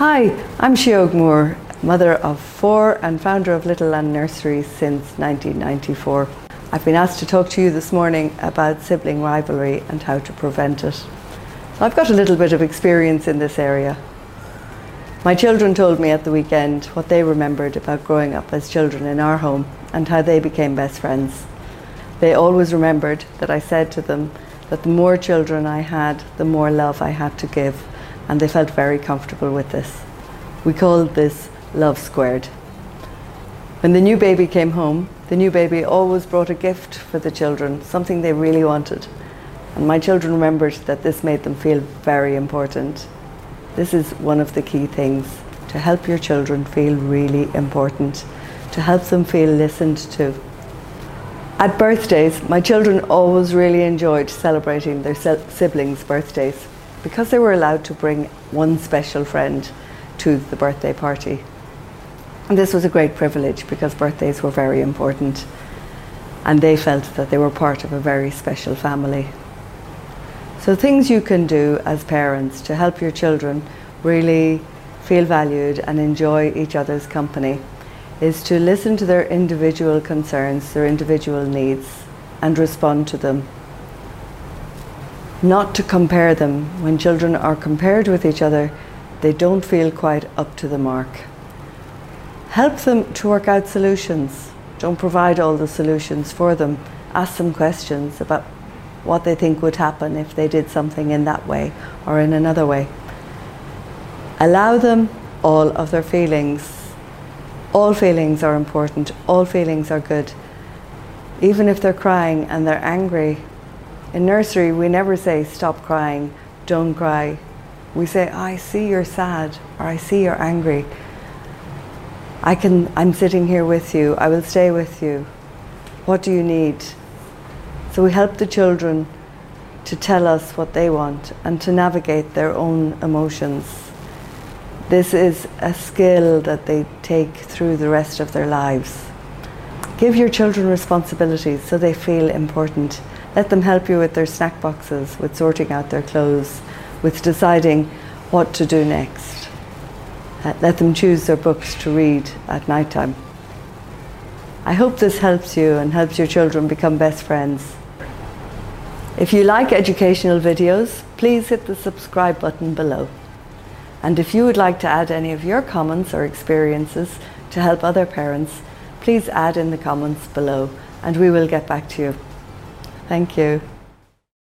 Hi, I'm Sheog Moore, mother of four and founder of Little Land Nursery since 1994. I've been asked to talk to you this morning about sibling rivalry and how to prevent it. So I've got a little bit of experience in this area. My children told me at the weekend what they remembered about growing up as children in our home and how they became best friends. They always remembered that I said to them that the more children I had, the more love I had to give and they felt very comfortable with this. We called this love squared. When the new baby came home, the new baby always brought a gift for the children, something they really wanted. And my children remembered that this made them feel very important. This is one of the key things to help your children feel really important, to help them feel listened to. At birthdays, my children always really enjoyed celebrating their siblings' birthdays because they were allowed to bring one special friend to the birthday party. And this was a great privilege because birthdays were very important and they felt that they were part of a very special family. So, things you can do as parents to help your children really feel valued and enjoy each other's company is to listen to their individual concerns, their individual needs, and respond to them not to compare them. When children are compared with each other, they don't feel quite up to the mark. Help them to work out solutions. Don't provide all the solutions for them. Ask them questions about what they think would happen if they did something in that way or in another way. Allow them all of their feelings. All feelings are important, all feelings are good. Even if they're crying and they're angry in nursery, we never say, stop crying, don't cry. We say, I see you're sad, or I see you're angry. I can, I'm sitting here with you, I will stay with you. What do you need? So we help the children to tell us what they want and to navigate their own emotions. This is a skill that they take through the rest of their lives. Give your children responsibilities so they feel important. Let them help you with their snack boxes, with sorting out their clothes, with deciding what to do next. Uh, let them choose their books to read at night time. I hope this helps you and helps your children become best friends. If you like educational videos, please hit the subscribe button below. And if you would like to add any of your comments or experiences to help other parents, please add in the comments below and we will get back to you. Thank you.